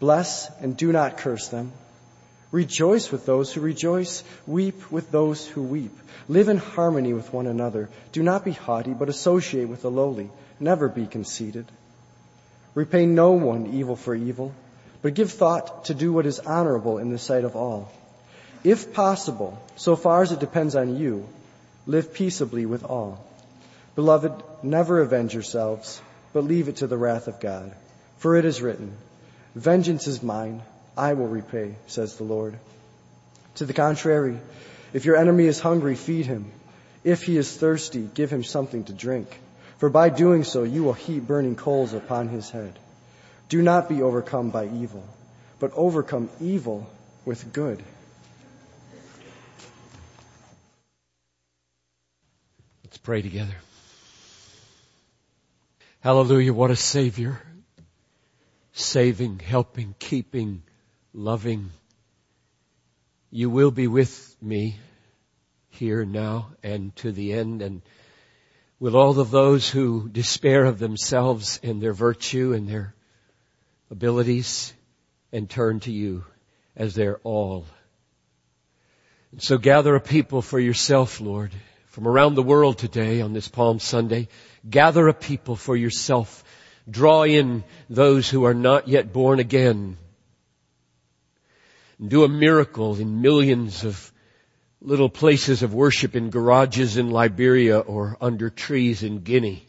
Bless and do not curse them. Rejoice with those who rejoice. Weep with those who weep. Live in harmony with one another. Do not be haughty, but associate with the lowly. Never be conceited. Repay no one evil for evil, but give thought to do what is honorable in the sight of all. If possible, so far as it depends on you, live peaceably with all. Beloved, never avenge yourselves, but leave it to the wrath of God. For it is written, Vengeance is mine. I will repay, says the Lord. To the contrary, if your enemy is hungry, feed him. If he is thirsty, give him something to drink. For by doing so, you will heap burning coals upon his head. Do not be overcome by evil, but overcome evil with good. Let's pray together. Hallelujah, what a Savior. Saving, helping, keeping, loving. You will be with me here now and to the end and with all of those who despair of themselves and their virtue and their abilities and turn to you as their all. And so gather a people for yourself, Lord, from around the world today on this Palm Sunday. Gather a people for yourself. Draw in those who are not yet born again. Do a miracle in millions of little places of worship in garages in Liberia or under trees in Guinea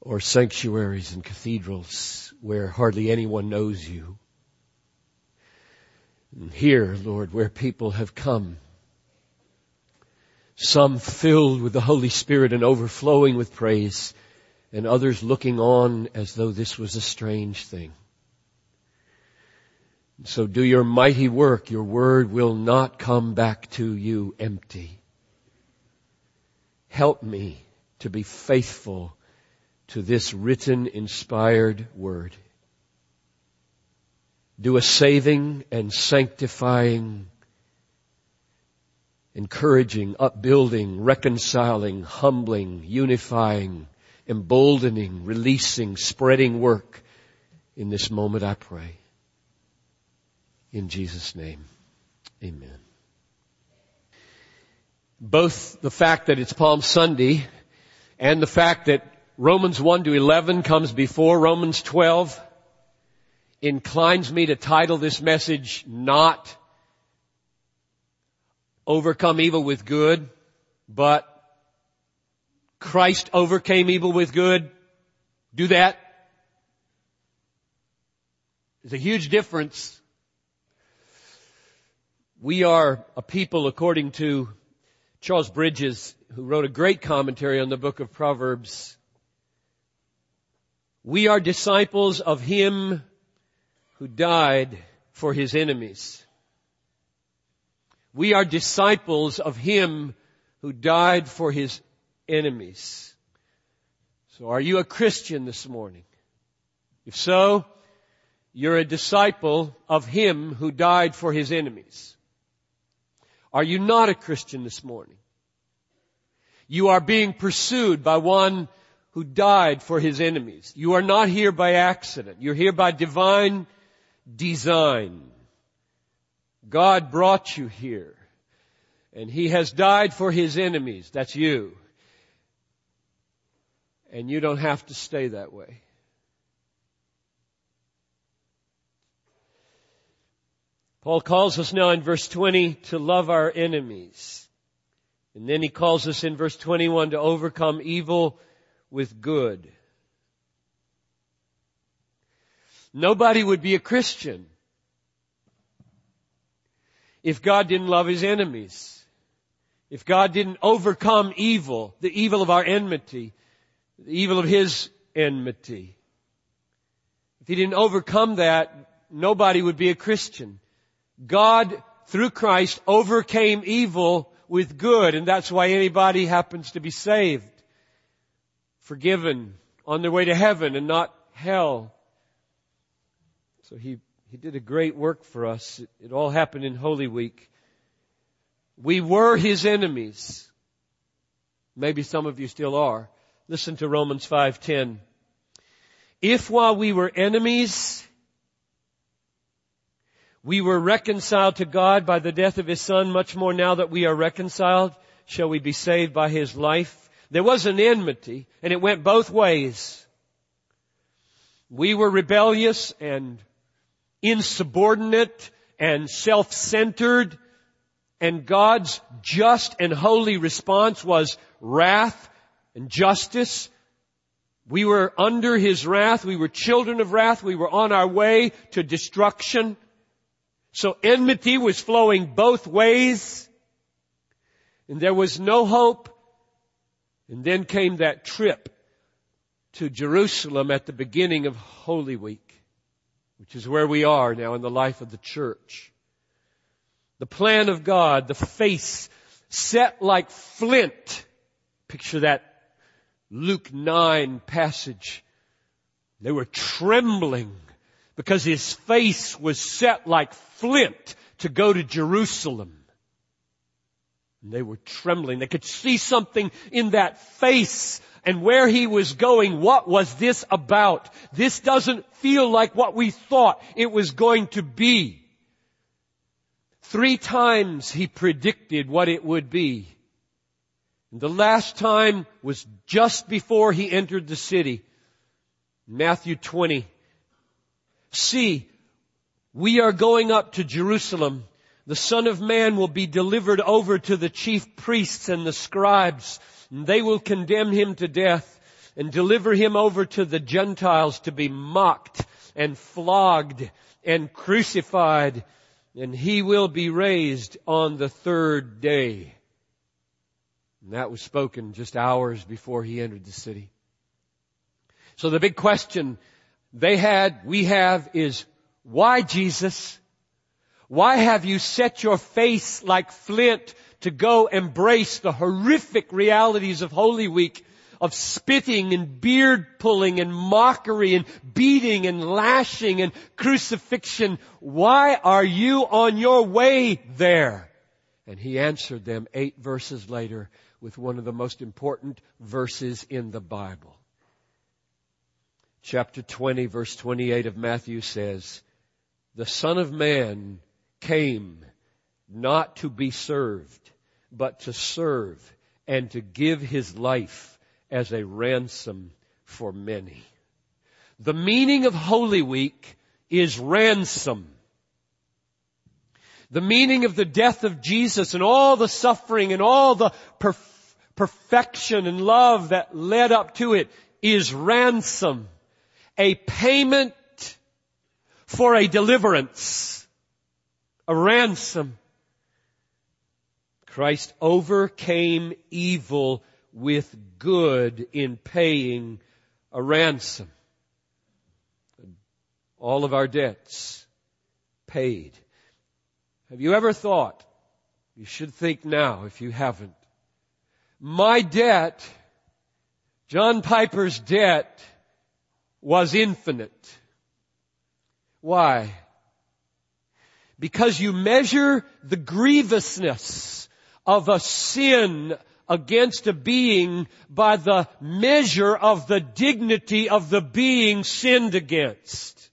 or sanctuaries and cathedrals where hardly anyone knows you. And here, Lord, where people have come, some filled with the Holy Spirit and overflowing with praise, and others looking on as though this was a strange thing. So do your mighty work. Your word will not come back to you empty. Help me to be faithful to this written, inspired word. Do a saving and sanctifying, encouraging, upbuilding, reconciling, humbling, unifying, emboldening, releasing, spreading work in this moment I pray. In Jesus' name, amen. Both the fact that it's Palm Sunday and the fact that Romans 1 to 11 comes before Romans 12 inclines me to title this message not overcome evil with good, but Christ overcame evil with good. Do that. There's a huge difference we are a people according to Charles Bridges, who wrote a great commentary on the book of Proverbs. We are disciples of Him who died for His enemies. We are disciples of Him who died for His enemies. So are you a Christian this morning? If so, you're a disciple of Him who died for His enemies. Are you not a Christian this morning? You are being pursued by one who died for his enemies. You are not here by accident. You're here by divine design. God brought you here. And he has died for his enemies. That's you. And you don't have to stay that way. Paul calls us now in verse 20 to love our enemies. And then he calls us in verse 21 to overcome evil with good. Nobody would be a Christian if God didn't love his enemies. If God didn't overcome evil, the evil of our enmity, the evil of his enmity. If he didn't overcome that, nobody would be a Christian. God, through Christ, overcame evil with good, and that's why anybody happens to be saved, forgiven, on their way to heaven and not hell. So he, he did a great work for us. It, it all happened in Holy Week. We were his enemies. Maybe some of you still are. Listen to Romans 5:10. If while we were enemies, we were reconciled to God by the death of His Son, much more now that we are reconciled, shall we be saved by His life. There was an enmity, and it went both ways. We were rebellious and insubordinate and self-centered, and God's just and holy response was wrath and justice. We were under His wrath. We were children of wrath. We were on our way to destruction. So enmity was flowing both ways. And there was no hope. And then came that trip to Jerusalem at the beginning of Holy Week, which is where we are now in the life of the church. The plan of God, the face set like flint. Picture that Luke 9 passage. They were trembling because his face was set like flint to go to Jerusalem. And they were trembling. They could see something in that face and where he was going. What was this about? This doesn't feel like what we thought it was going to be. Three times he predicted what it would be. The last time was just before he entered the city. Matthew 20. See, we are going up to Jerusalem. The Son of Man will be delivered over to the chief priests and the scribes, and they will condemn him to death and deliver him over to the Gentiles to be mocked and flogged and crucified, and he will be raised on the third day. And that was spoken just hours before he entered the city. So the big question they had, we have is, why Jesus? Why have you set your face like flint to go embrace the horrific realities of Holy Week of spitting and beard pulling and mockery and beating and lashing and crucifixion? Why are you on your way there? And he answered them eight verses later with one of the most important verses in the Bible. Chapter 20 verse 28 of Matthew says, the Son of Man came not to be served, but to serve and to give his life as a ransom for many. The meaning of Holy Week is ransom. The meaning of the death of Jesus and all the suffering and all the perf- perfection and love that led up to it is ransom. A payment for a deliverance, a ransom. Christ overcame evil with good in paying a ransom. All of our debts paid. Have you ever thought, you should think now if you haven't, my debt, John Piper's debt, was infinite. Why? Because you measure the grievousness of a sin against a being by the measure of the dignity of the being sinned against.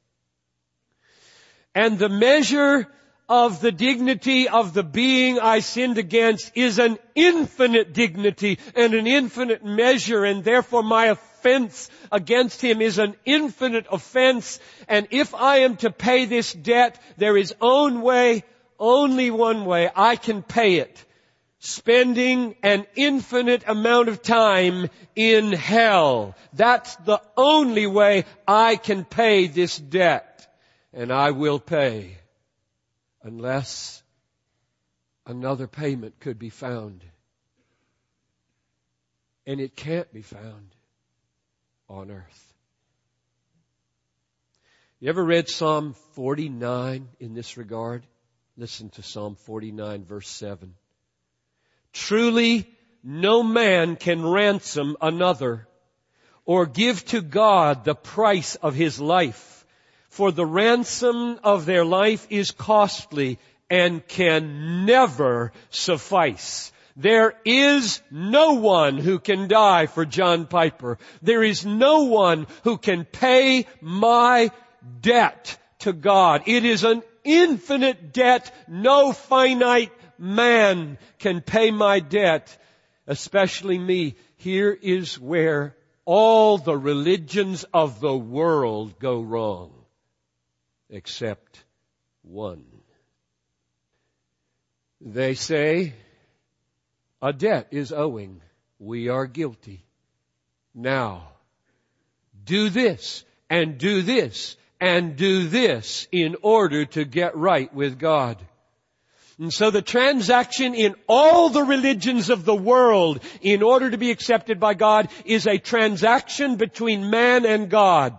And the measure of the dignity of the being I sinned against is an infinite dignity and an infinite measure and therefore my offense against him is an infinite offense. And if I am to pay this debt, there is own way, only one way I can pay it. Spending an infinite amount of time in hell. That's the only way I can pay this debt. And I will pay unless another payment could be found. And it can't be found on earth. You ever read Psalm 49 in this regard? Listen to Psalm 49 verse 7. Truly, no man can ransom another or give to God the price of his life. For the ransom of their life is costly and can never suffice. There is no one who can die for John Piper. There is no one who can pay my debt to God. It is an infinite debt. No finite man can pay my debt, especially me. Here is where all the religions of the world go wrong, except one. They say, a debt is owing. We are guilty. Now, do this and do this and do this in order to get right with God. And so the transaction in all the religions of the world in order to be accepted by God is a transaction between man and God.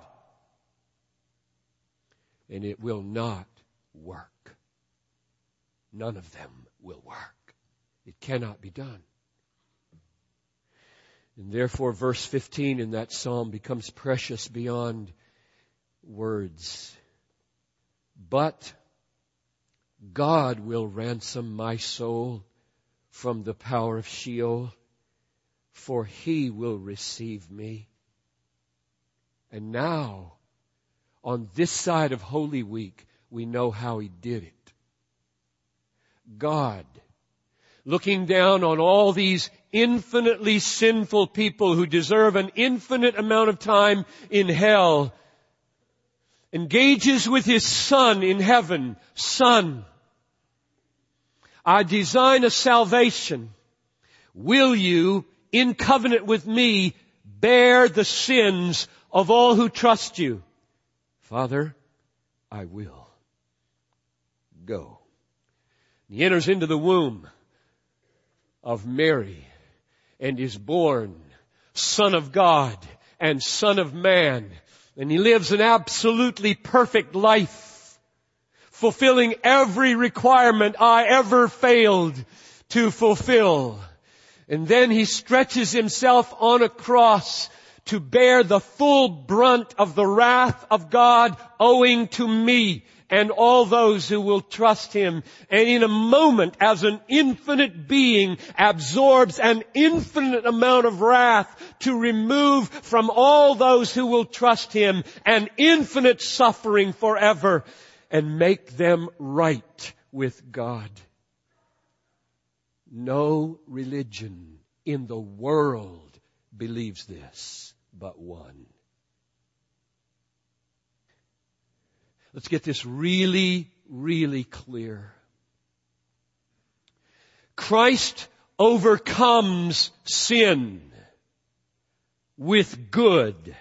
And it will not work. None of them will work. It cannot be done. And therefore verse 15 in that psalm becomes precious beyond words. But God will ransom my soul from the power of Sheol, for he will receive me. And now, on this side of Holy Week, we know how he did it. God looking down on all these infinitely sinful people who deserve an infinite amount of time in hell, engages with his son in heaven, son, I design a salvation. Will you, in covenant with me, bear the sins of all who trust you? Father, I will. Go. He enters into the womb of Mary and is born son of God and son of man. And he lives an absolutely perfect life, fulfilling every requirement I ever failed to fulfill. And then he stretches himself on a cross to bear the full brunt of the wrath of God owing to me and all those who will trust Him. And in a moment, as an infinite being absorbs an infinite amount of wrath to remove from all those who will trust Him an infinite suffering forever and make them right with God. No religion in the world believes this but one. Let's get this really, really clear. Christ overcomes sin with good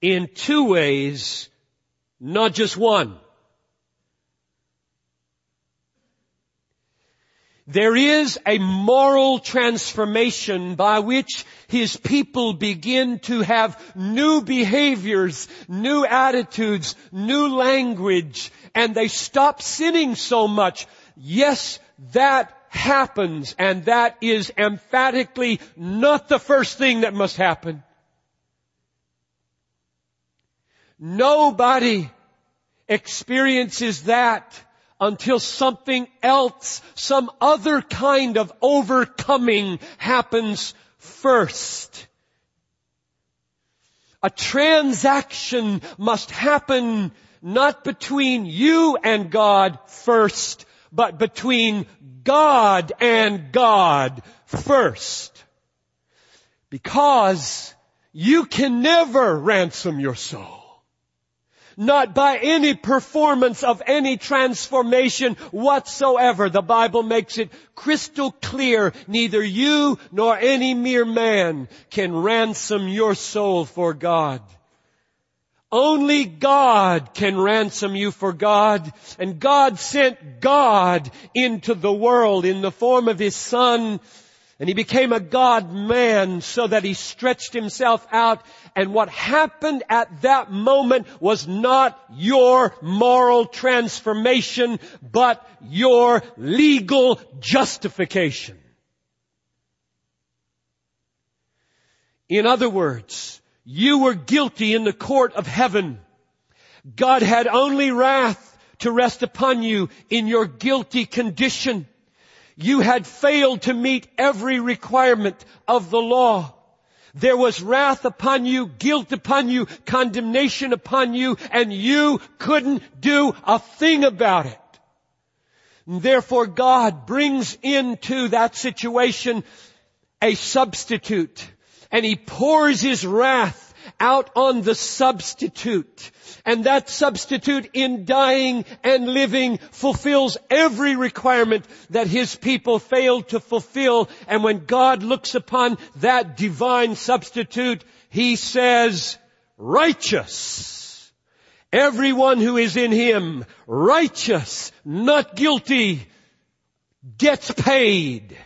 in two ways, not just one. There is a moral transformation by which His people begin to have new behaviors, new attitudes, new language, and they stop sinning so much. Yes, that happens, and that is emphatically not the first thing that must happen. Nobody experiences that until something else, some other kind of overcoming happens first. A transaction must happen not between you and God first, but between God and God first. Because you can never ransom your soul not by any performance of any transformation whatsoever. The Bible makes it crystal clear, neither you nor any mere man can ransom your soul for God. Only God can ransom you for God, and God sent God into the world in the form of His Son, And he became a God man so that he stretched himself out. And what happened at that moment was not your moral transformation, but your legal justification. In other words, you were guilty in the court of heaven. God had only wrath to rest upon you in your guilty condition. You had failed to meet every requirement of the law. There was wrath upon you, guilt upon you, condemnation upon you, and you couldn't do a thing about it. And therefore God brings into that situation a substitute and He pours His wrath out on the substitute. And that substitute in dying and living fulfills every requirement that his people failed to fulfill. And when God looks upon that divine substitute, he says, righteous. Everyone who is in him, righteous, not guilty, gets paid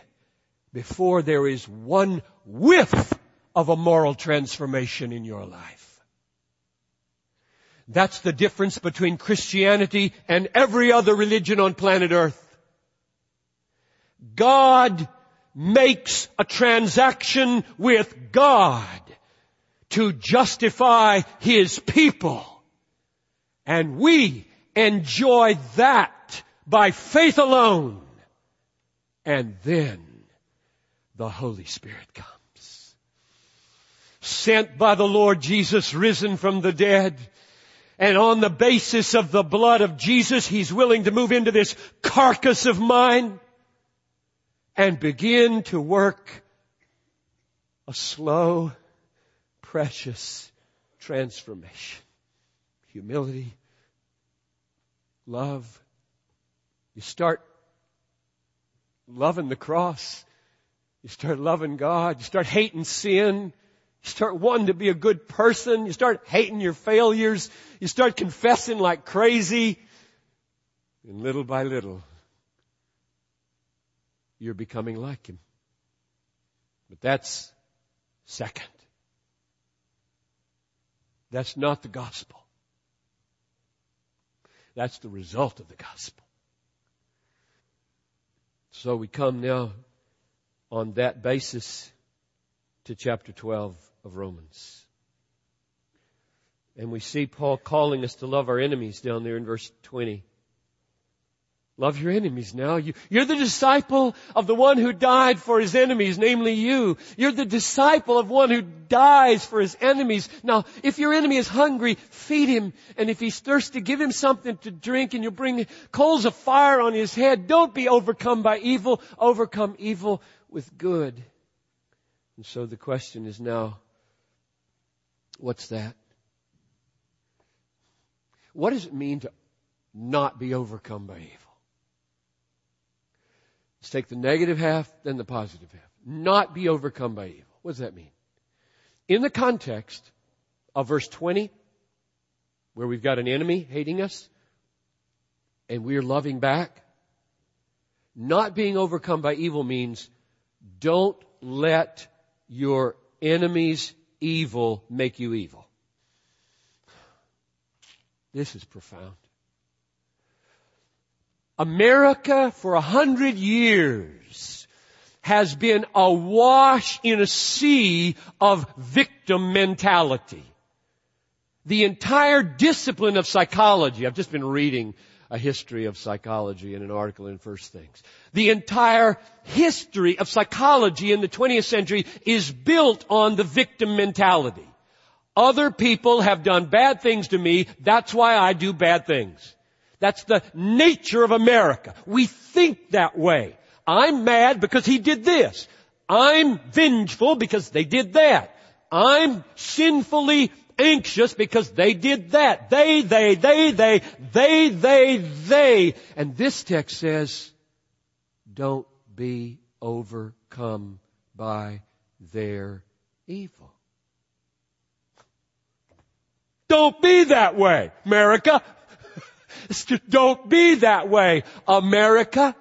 before there is one whiff of a moral transformation in your life. That's the difference between Christianity and every other religion on planet earth. God makes a transaction with God to justify His people. And we enjoy that by faith alone. And then the Holy Spirit comes sent by the Lord Jesus risen from the dead. And on the basis of the blood of Jesus, He's willing to move into this carcass of mine and begin to work a slow, precious transformation. Humility, love. You start loving the cross. You start loving God. You start hating sin. You start wanting to be a good person. You start hating your failures. You start confessing like crazy. And little by little, you're becoming like Him. But that's second. That's not the gospel. That's the result of the gospel. So we come now on that basis to chapter 12 of Romans. And we see Paul calling us to love our enemies down there in verse 20. Love your enemies now. You, are the disciple of the one who died for his enemies, namely you. You're the disciple of one who dies for his enemies. Now, if your enemy is hungry, feed him. And if he's thirsty, give him something to drink and you'll bring coals of fire on his head. Don't be overcome by evil. Overcome evil with good. And so the question is now, What's that? What does it mean to not be overcome by evil? Let's take the negative half, then the positive half. Not be overcome by evil. What does that mean? In the context of verse 20, where we've got an enemy hating us, and we're loving back, not being overcome by evil means don't let your enemies evil make you evil. This is profound. America for a hundred years has been awash in a sea of victim mentality. The entire discipline of psychology, I've just been reading a history of psychology in an article in First Things. The entire history of psychology in the 20th century is built on the victim mentality. Other people have done bad things to me, that's why I do bad things. That's the nature of America. We think that way. I'm mad because he did this. I'm vengeful because they did that. I'm sinfully anxious because they did that. They, they, they, they, they, they, they. And this text says, don't be overcome by their evil. Don't be that way, America. Don't be that way, America.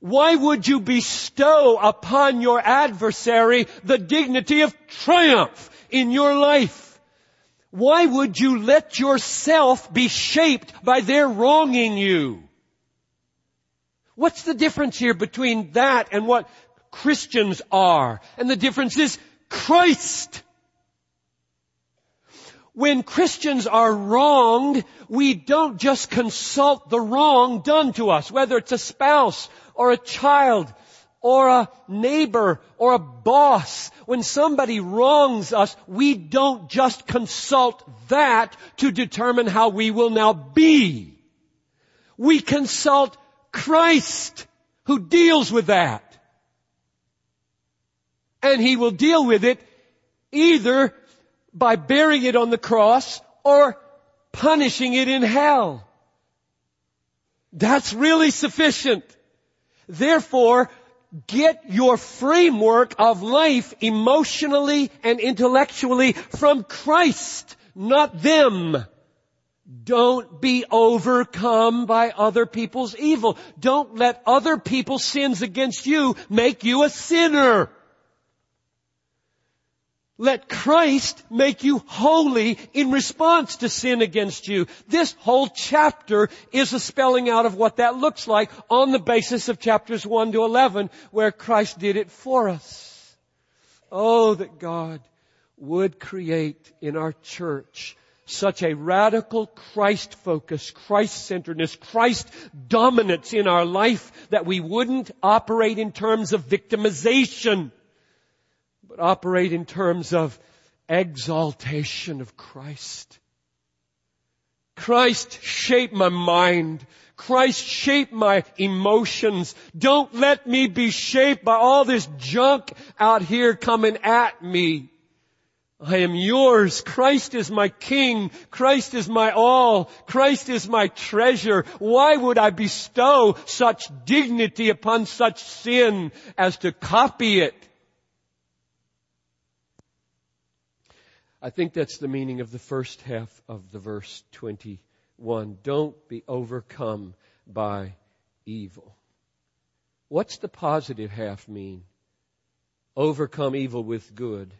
Why would you bestow upon your adversary the dignity of triumph in your life? Why would you let yourself be shaped by their wronging you? What's the difference here between that and what Christians are? And the difference is Christ. When Christians are wronged, we don't just consult the wrong done to us, whether it's a spouse or a child or a neighbor or a boss. When somebody wrongs us, we don't just consult that to determine how we will now be. We consult Christ who deals with that. And He will deal with it either by bearing it on the cross or punishing it in hell. That's really sufficient. Therefore, get your framework of life emotionally and intellectually from Christ, not them. Don't be overcome by other people's evil. Don't let other people's sins against you make you a sinner. Let Christ make you holy in response to sin against you. This whole chapter is a spelling out of what that looks like on the basis of chapters 1 to 11 where Christ did it for us. Oh, that God would create in our church such a radical Christ focus, Christ centeredness, Christ dominance in our life that we wouldn't operate in terms of victimization but operate in terms of exaltation of Christ. Christ shape my mind. Christ shape my emotions. Don't let me be shaped by all this junk out here coming at me. I am yours. Christ is my King. Christ is my all. Christ is my treasure. Why would I bestow such dignity upon such sin as to copy it? I think that's the meaning of the first half of the verse 21. Don't be overcome by evil. What's the positive half mean? Overcome evil with good.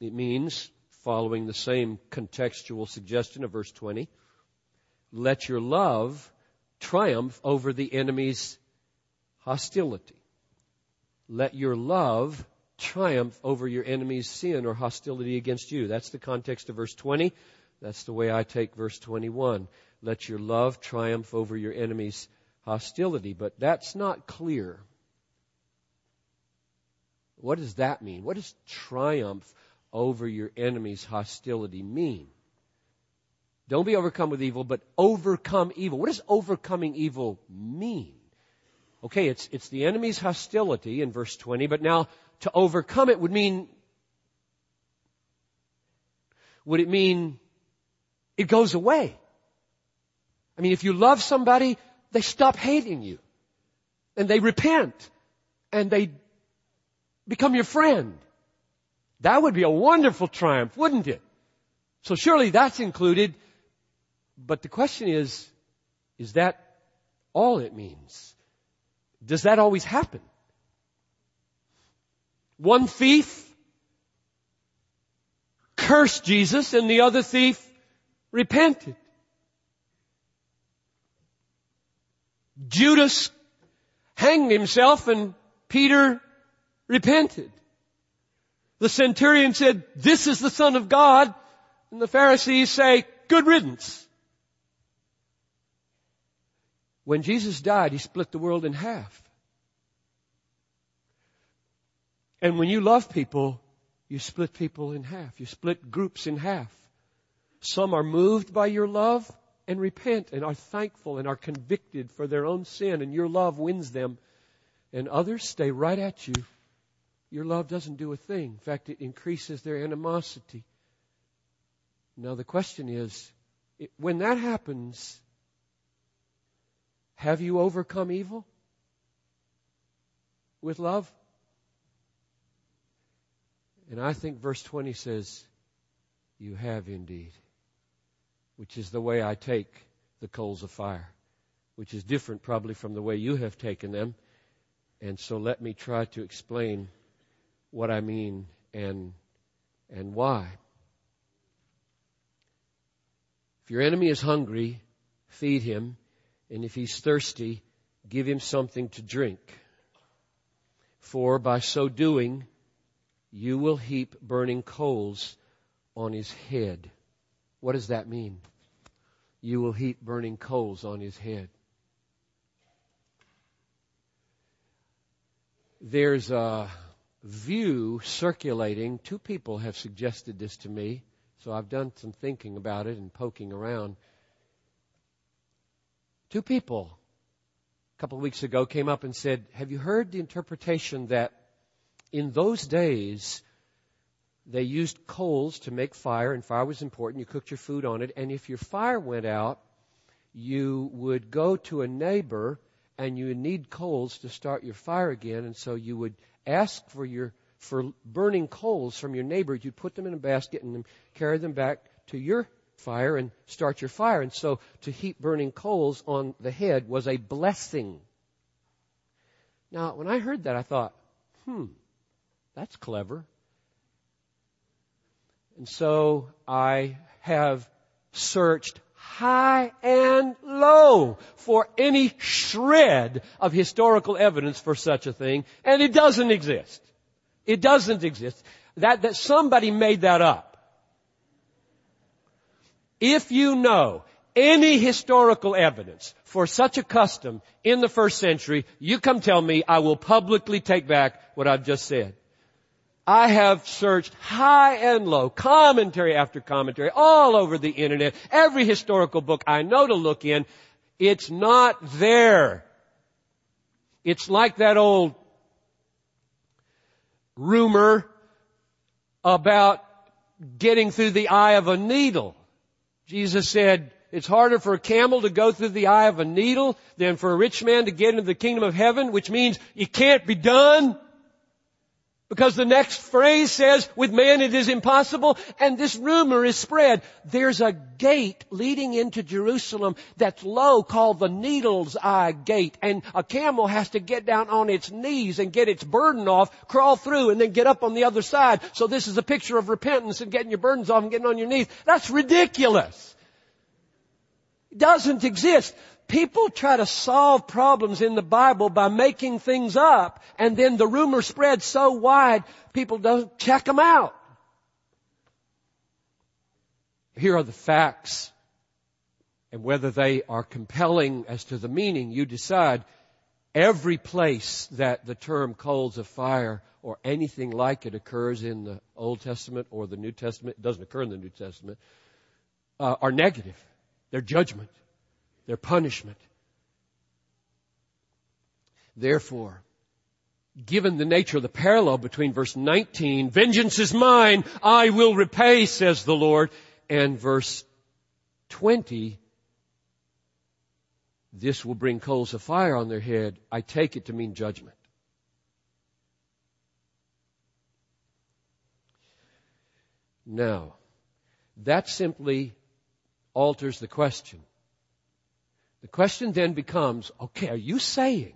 It means, following the same contextual suggestion of verse 20, let your love triumph over the enemy's hostility. Let your love triumph over your enemy's sin or hostility against you. That's the context of verse 20. That's the way I take verse 21. Let your love triumph over your enemy's hostility. But that's not clear. What does that mean? What does triumph over your enemy's hostility mean? Don't be overcome with evil, but overcome evil. What does overcoming evil mean? Okay, it's, it's the enemy's hostility in verse 20, but now to overcome it would mean, would it mean it goes away? I mean, if you love somebody, they stop hating you. And they repent. And they become your friend. That would be a wonderful triumph, wouldn't it? So surely that's included. But the question is, is that all it means? Does that always happen? One thief cursed Jesus and the other thief repented. Judas hanged himself and Peter repented. The centurion said, this is the son of God. And the Pharisees say, good riddance. When Jesus died, he split the world in half. And when you love people, you split people in half. You split groups in half. Some are moved by your love and repent and are thankful and are convicted for their own sin and your love wins them. And others stay right at you. Your love doesn't do a thing. In fact, it increases their animosity. Now the question is, when that happens, have you overcome evil with love? And I think verse 20 says, You have indeed, which is the way I take the coals of fire. which is different probably from the way you have taken them. And so let me try to explain what I mean and, and why. If your enemy is hungry, feed him. And if he's thirsty, give him something to drink. For by so doing, you will heap burning coals on his head. What does that mean? You will heap burning coals on his head. There's a view circulating. Two people have suggested this to me, so I've done some thinking about it and poking around. Two people a couple of weeks ago came up and said, Have you heard the interpretation that in those days they used coals to make fire, and fire was important. You cooked your food on it, and if your fire went out, you would go to a neighbor and you would need coals to start your fire again, and so you would ask for your for burning coals from your neighbor. You'd put them in a basket and carry them back to your fire and start your fire. And so to heap burning coals on the head was a blessing. Now, when I heard that, I thought, hmm, that's clever. And so I have searched high and low for any shred of historical evidence for such a thing, and it doesn't exist. It doesn't exist. That, that somebody made that up. If you know any historical evidence for such a custom in the first century, you come tell me, I will publicly take back what I've just said. I have searched high and low, commentary after commentary, all over the internet, every historical book I know to look in. It's not there. It's like that old rumor about getting through the eye of a needle. Jesus said, it's harder for a camel to go through the eye of a needle than for a rich man to get into the kingdom of heaven, which means it can't be done. Because the next phrase says, with man it is impossible, and this rumor is spread. There's a gate leading into Jerusalem that's low called the Needle's Eye Gate, and a camel has to get down on its knees and get its burden off, crawl through, and then get up on the other side. So this is a picture of repentance and getting your burdens off and getting on your knees. That's ridiculous. It doesn't exist. People try to solve problems in the Bible by making things up, and then the rumor spreads so wide, people don't check them out. Here are the facts, and whether they are compelling as to the meaning, you decide. Every place that the term coals of fire or anything like it occurs in the Old Testament or the New Testament, it doesn't occur in the New Testament, uh, are negative. They're judgment their punishment. Therefore, given the nature of the parallel between verse 19, vengeance is mine, I will repay, says the Lord, and verse 20, this will bring coals of fire on their head, I take it to mean judgment. Now, that simply alters the question. The question then becomes, okay, are you saying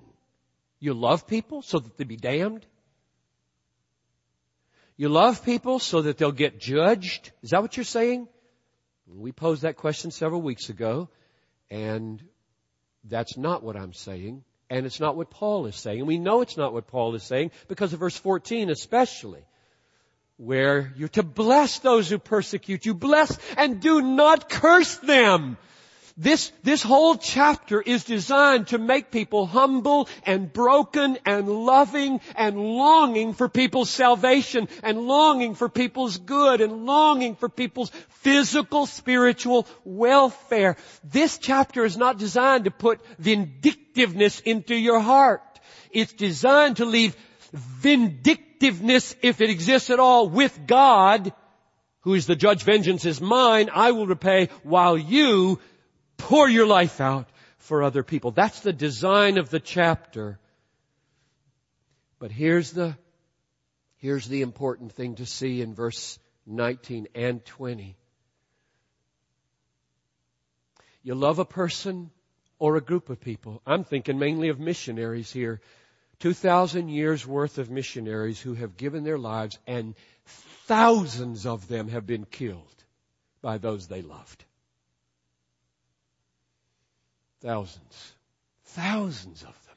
you love people so that they be damned? You love people so that they'll get judged? Is that what you're saying? We posed that question several weeks ago, and that's not what I'm saying, and it's not what Paul is saying. And we know it's not what Paul is saying because of verse 14 especially, where you're to bless those who persecute you. Bless and do not curse them. This, this whole chapter is designed to make people humble and broken and loving and longing for people's salvation and longing for people's good and longing for people's physical, spiritual welfare. This chapter is not designed to put vindictiveness into your heart. It's designed to leave vindictiveness, if it exists at all, with God, who is the judge, vengeance is mine, I will repay, while you pour your life out for other people. That's the design of the chapter. But here's the, here's the important thing to see in verse 19 and 20. You love a person or a group of people. I'm thinking mainly of missionaries here. 2,000 years worth of missionaries who have given their lives and thousands of them have been killed by those they loved. Thousands. Thousands of them.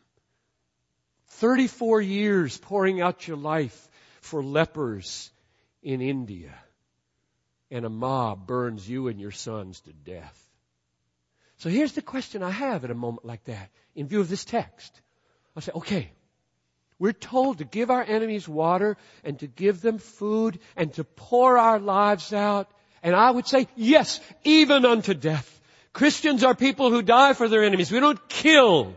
34 years pouring out your life for lepers in India. And a mob burns you and your sons to death. So here's the question I have at a moment like that, in view of this text. I say, okay, we're told to give our enemies water and to give them food and to pour our lives out. And I would say, yes, even unto death. Christians are people who die for their enemies. We don't kill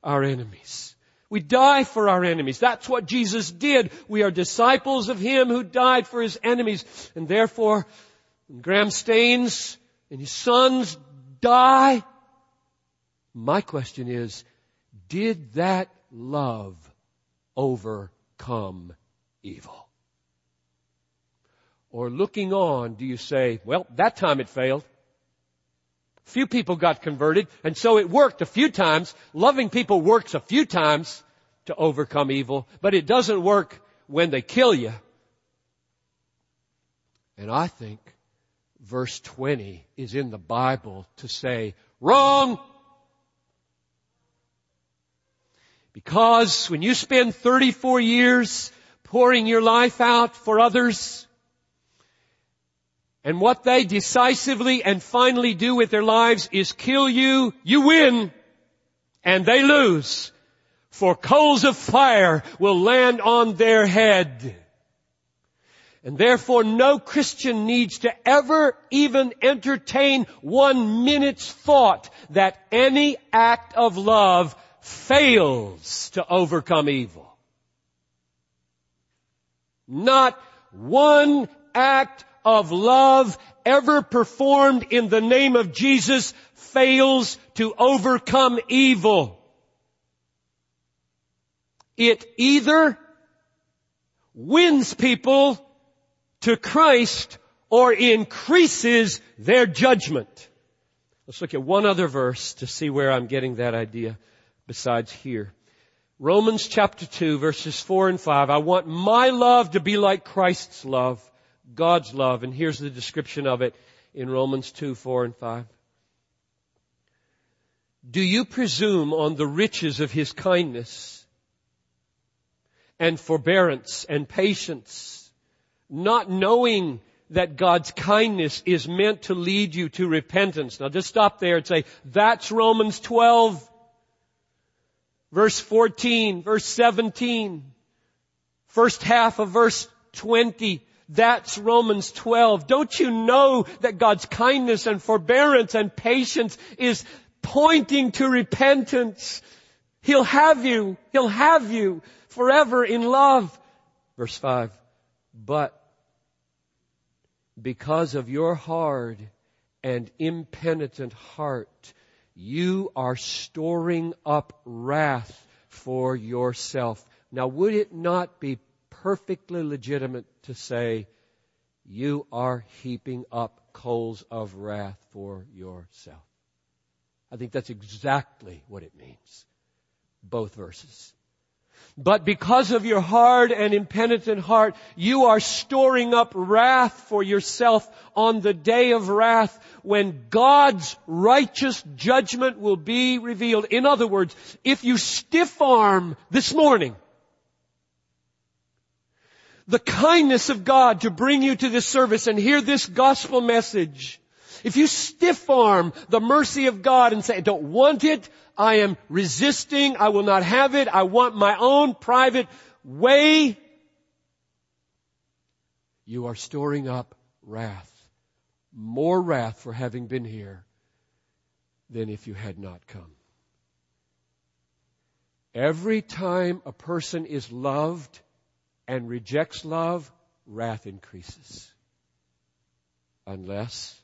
our enemies. We die for our enemies. That's what Jesus did. We are disciples of Him who died for His enemies. And therefore, when Graham Staines and his sons die. My question is, did that love overcome evil? Or looking on, do you say, well, that time it failed. Few people got converted, and so it worked a few times. Loving people works a few times to overcome evil, but it doesn't work when they kill you. And I think verse 20 is in the Bible to say, wrong! Because when you spend 34 years pouring your life out for others, and what they decisively and finally do with their lives is kill you, you win, and they lose. For coals of fire will land on their head. And therefore no Christian needs to ever even entertain one minute's thought that any act of love fails to overcome evil. Not one act of love ever performed in the name of Jesus fails to overcome evil. It either wins people to Christ or increases their judgment. Let's look at one other verse to see where I'm getting that idea besides here. Romans chapter 2 verses 4 and 5. I want my love to be like Christ's love. God's love. And here's the description of it in Romans 2, 4 and 5. Do you presume on the riches of His kindness and forbearance and patience, not knowing that God's kindness is meant to lead you to repentance? Now just stop there and say, that's Romans 12, verse 14, verse 17, first half of verse 20, that's Romans 12. Don't you know that God's kindness and forbearance and patience is pointing to repentance? He'll have you. He'll have you forever in love. Verse 5. But because of your hard and impenitent heart, you are storing up wrath for yourself. Now would it not be perfectly legitimate to say, you are heaping up coals of wrath for yourself. I think that's exactly what it means. Both verses. But because of your hard and impenitent heart, you are storing up wrath for yourself on the day of wrath when God's righteous judgment will be revealed. In other words, if you stiff arm this morning, the kindness of God to bring you to this service and hear this gospel message. If you stiff arm the mercy of God and say, I don't want it, I am resisting, I will not have it, I want my own private way, you are storing up wrath. More wrath for having been here than if you had not come. Every time a person is loved, and rejects love, wrath increases. Unless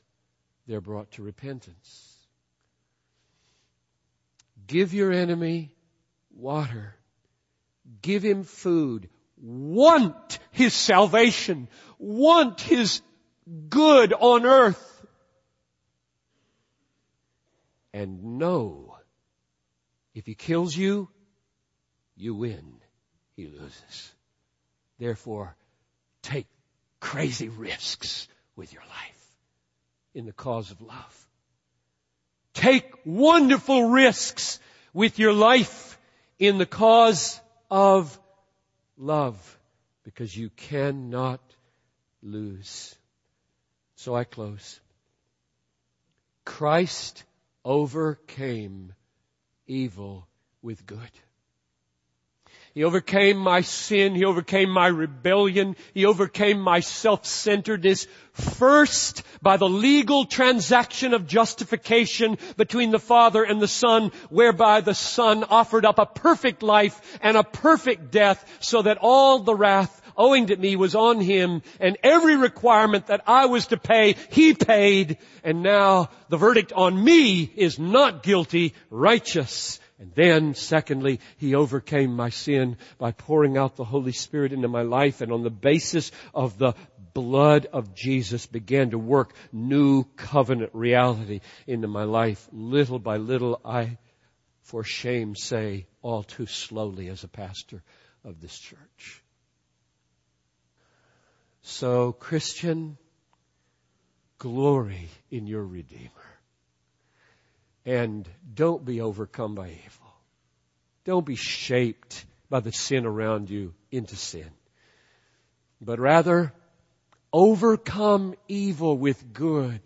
they're brought to repentance. Give your enemy water. Give him food. Want his salvation. Want his good on earth. And know If he kills you, you win. He loses. Therefore, take crazy risks with your life in the cause of love. Take wonderful risks with your life in the cause of love because you cannot lose. So I close. Christ overcame evil with good. He overcame my sin. He overcame my rebellion. He overcame my self-centeredness first by the legal transaction of justification between the Father and the Son, whereby the Son offered up a perfect life and a perfect death so that all the wrath owing to me was on him and every requirement that I was to pay, he paid and now the verdict on me is not guilty, righteous. And then, secondly, He overcame my sin by pouring out the Holy Spirit into my life and on the basis of the blood of Jesus began to work new covenant reality into my life. Little by little, I, for shame, say all too slowly as a pastor of this church. So, Christian, glory in your Redeemer. And don't be overcome by evil. Don't be shaped by the sin around you into sin. But rather, overcome evil with good.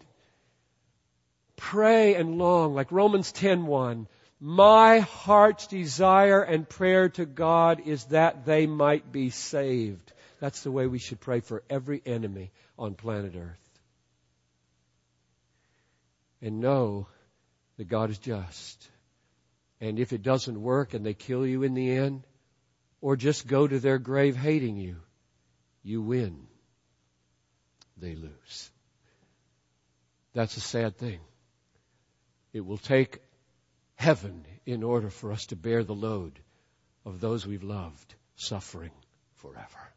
Pray and long, like Romans 10.1, my heart's desire and prayer to God is that they might be saved. That's the way we should pray for every enemy on planet Earth. And know that God is just. And if it doesn't work and they kill you in the end, or just go to their grave hating you, you win. They lose. That's a sad thing. It will take heaven in order for us to bear the load of those we've loved suffering forever.